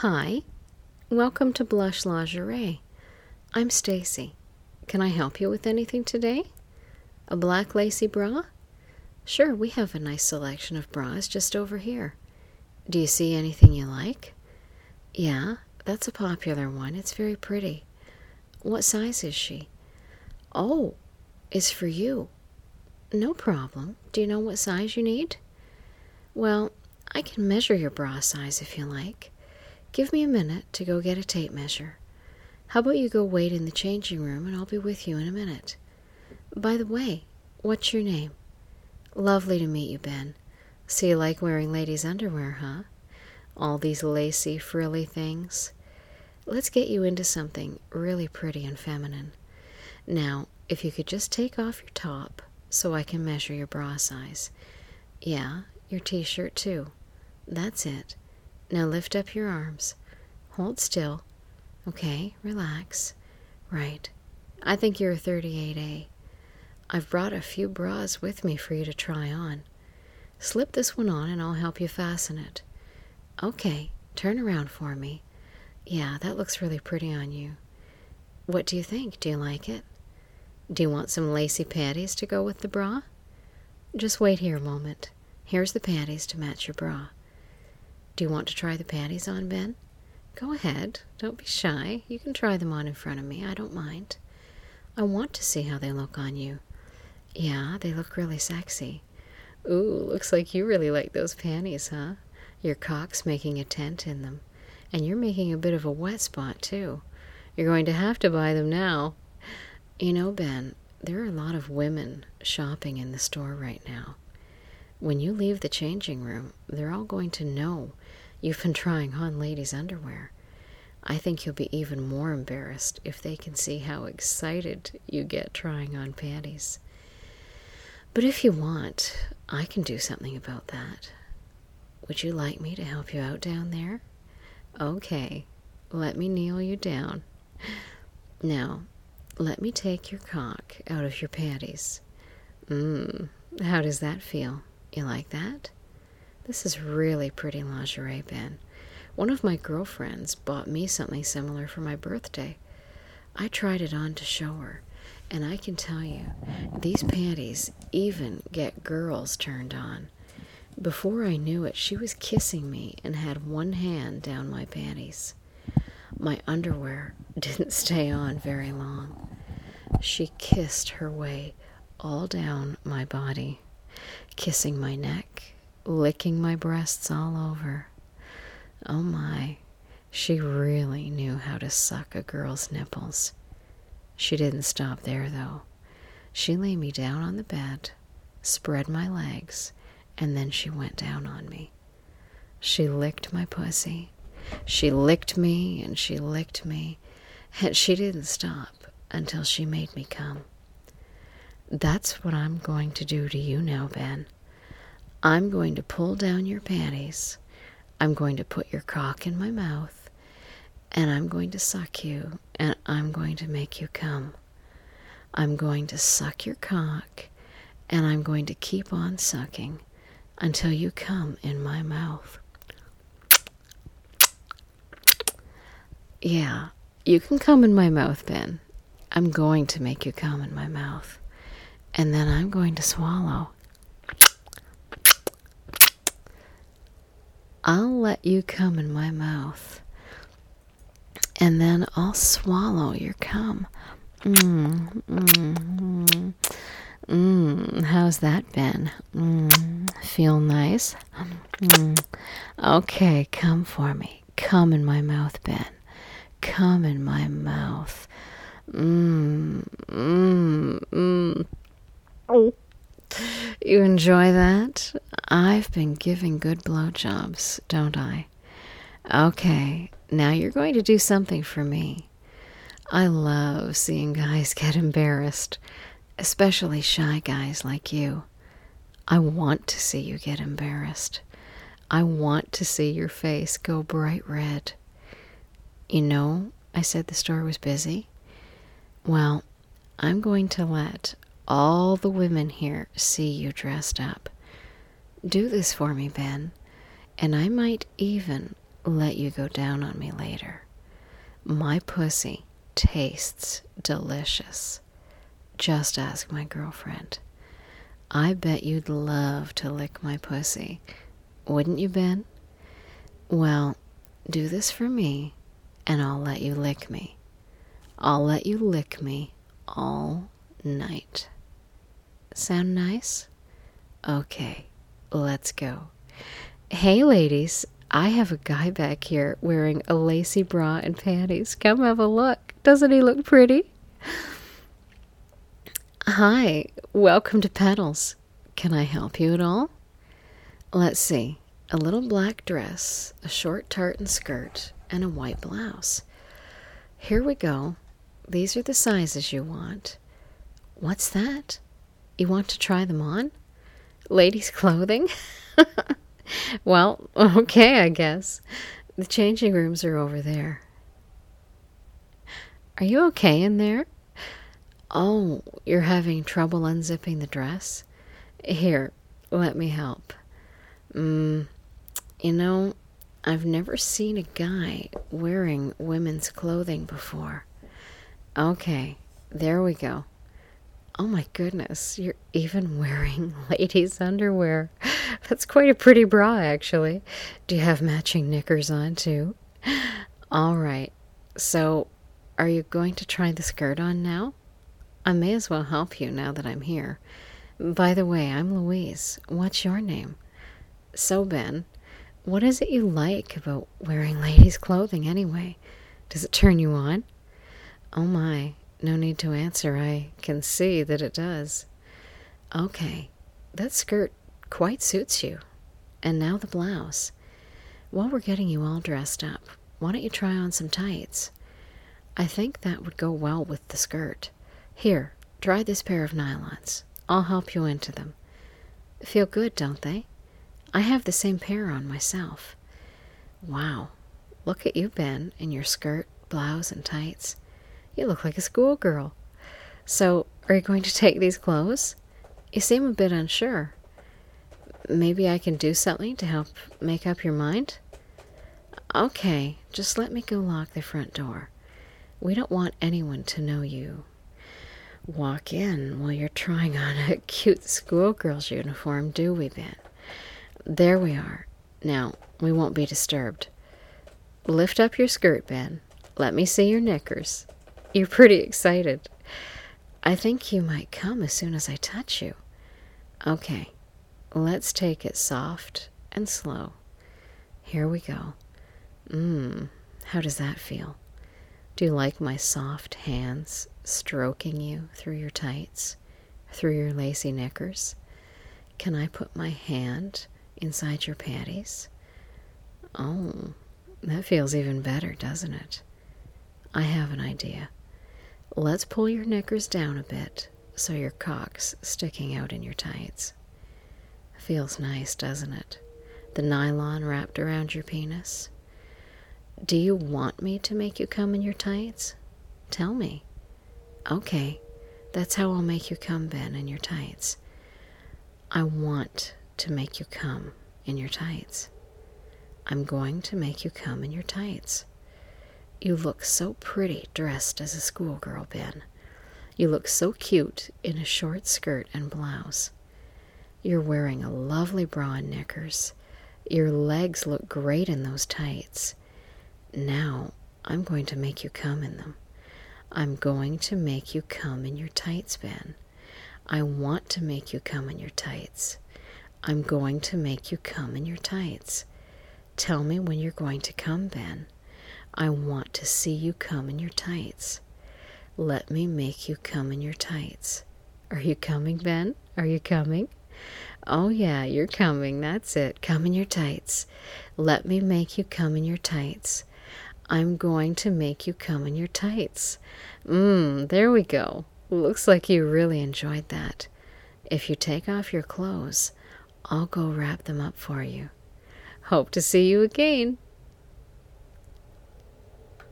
Hi. Welcome to Blush Lingerie. I'm Stacy. Can I help you with anything today? A black lacy bra? Sure, we have a nice selection of bras just over here. Do you see anything you like? Yeah, that's a popular one. It's very pretty. What size is she? Oh, it's for you. No problem. Do you know what size you need? Well, I can measure your bra size if you like. Give me a minute to go get a tape measure. How about you go wait in the changing room and I'll be with you in a minute? By the way, what's your name? Lovely to meet you, Ben. So you like wearing ladies' underwear, huh? All these lacy, frilly things. Let's get you into something really pretty and feminine. Now, if you could just take off your top so I can measure your bra size. Yeah, your t shirt too. That's it. Now lift up your arms. Hold still. Okay, relax. Right. I think you're a 38A. I've brought a few bras with me for you to try on. Slip this one on and I'll help you fasten it. Okay, turn around for me. Yeah, that looks really pretty on you. What do you think? Do you like it? Do you want some lacy panties to go with the bra? Just wait here a moment. Here's the panties to match your bra. Do you want to try the panties on, Ben? Go ahead. Don't be shy. You can try them on in front of me. I don't mind. I want to see how they look on you. Yeah, they look really sexy. Ooh, looks like you really like those panties, huh? Your cock's making a tent in them. And you're making a bit of a wet spot, too. You're going to have to buy them now. You know, Ben, there are a lot of women shopping in the store right now. When you leave the changing room, they're all going to know you've been trying on ladies' underwear. I think you'll be even more embarrassed if they can see how excited you get trying on panties. But if you want, I can do something about that. Would you like me to help you out down there? Okay, let me kneel you down. Now, let me take your cock out of your panties. Mmm, how does that feel? You like that? This is really pretty lingerie, Ben. One of my girlfriends bought me something similar for my birthday. I tried it on to show her, and I can tell you, these panties even get girls turned on. Before I knew it, she was kissing me and had one hand down my panties. My underwear didn't stay on very long. She kissed her way all down my body kissing my neck, licking my breasts all over. Oh my, she really knew how to suck a girl's nipples. She didn't stop there, though. She lay me down on the bed, spread my legs, and then she went down on me. She licked my pussy. She licked me and she licked me, and she didn't stop until she made me come. That's what I'm going to do to you now, Ben. I'm going to pull down your panties. I'm going to put your cock in my mouth. And I'm going to suck you. And I'm going to make you come. I'm going to suck your cock. And I'm going to keep on sucking until you come in my mouth. Yeah, you can come in my mouth, Ben. I'm going to make you come in my mouth and then I'm going to swallow. I'll let you come in my mouth, and then I'll swallow your cum. Mmm, mmm, mmm. How's that Ben? Mmm, feel nice? Mmm. Okay, come for me. Come in my mouth, Ben. Come in my mouth. Mmm, mmm, mmm. Oh. You enjoy that? I've been giving good blowjobs, don't I? Okay, now you're going to do something for me. I love seeing guys get embarrassed, especially shy guys like you. I want to see you get embarrassed. I want to see your face go bright red. You know, I said the store was busy. Well, I'm going to let all the women here see you dressed up. Do this for me, Ben, and I might even let you go down on me later. My pussy tastes delicious. Just ask my girlfriend. I bet you'd love to lick my pussy. Wouldn't you, Ben? Well, do this for me, and I'll let you lick me. I'll let you lick me all night. Sound nice? Okay, let's go. Hey, ladies, I have a guy back here wearing a lacy bra and panties. Come have a look. Doesn't he look pretty? Hi, welcome to Petals. Can I help you at all? Let's see. A little black dress, a short tartan skirt, and a white blouse. Here we go. These are the sizes you want. What's that? You want to try them on? Ladies' clothing? well, okay, I guess. The changing rooms are over there. Are you okay in there? Oh, you're having trouble unzipping the dress? Here, let me help. Mm, you know, I've never seen a guy wearing women's clothing before. Okay, there we go. Oh my goodness, you're even wearing ladies' underwear. That's quite a pretty bra, actually. Do you have matching knickers on, too? All right, so are you going to try the skirt on now? I may as well help you now that I'm here. By the way, I'm Louise. What's your name? So, Ben, what is it you like about wearing ladies' clothing anyway? Does it turn you on? Oh my, no need to answer. I can see that it does. Okay, that skirt quite suits you. And now the blouse. While we're getting you all dressed up, why don't you try on some tights? I think that would go well with the skirt. Here, try this pair of nylons. I'll help you into them. Feel good, don't they? I have the same pair on myself. Wow, look at you, Ben, in your skirt, blouse, and tights. You look like a schoolgirl. So, are you going to take these clothes? You seem a bit unsure. Maybe I can do something to help make up your mind? Okay, just let me go lock the front door. We don't want anyone to know you walk in while you're trying on a cute schoolgirl's uniform, do we, Ben? There we are. Now, we won't be disturbed. Lift up your skirt, Ben. Let me see your knickers. You're pretty excited. I think you might come as soon as I touch you. Okay, let's take it soft and slow. Here we go. Mmm, how does that feel? Do you like my soft hands stroking you through your tights, through your lacy knickers? Can I put my hand inside your panties? Oh, that feels even better, doesn't it? I have an idea. Let's pull your knickers down a bit so your cock's sticking out in your tights. Feels nice, doesn't it? The nylon wrapped around your penis. Do you want me to make you come in your tights? Tell me. Okay, that's how I'll make you come, Ben, in your tights. I want to make you come in your tights. I'm going to make you come in your tights. You look so pretty dressed as a schoolgirl, Ben. You look so cute in a short skirt and blouse. You're wearing a lovely bra and knickers. Your legs look great in those tights. Now I'm going to make you come in them. I'm going to make you come in your tights, Ben. I want to make you come in your tights. I'm going to make you come in your tights. Tell me when you're going to come, Ben. I want to see you come in your tights. Let me make you come in your tights. Are you coming, Ben? Are you coming? Oh, yeah, you're coming. That's it. Come in your tights. Let me make you come in your tights. I'm going to make you come in your tights. Mmm, there we go. Looks like you really enjoyed that. If you take off your clothes, I'll go wrap them up for you. Hope to see you again.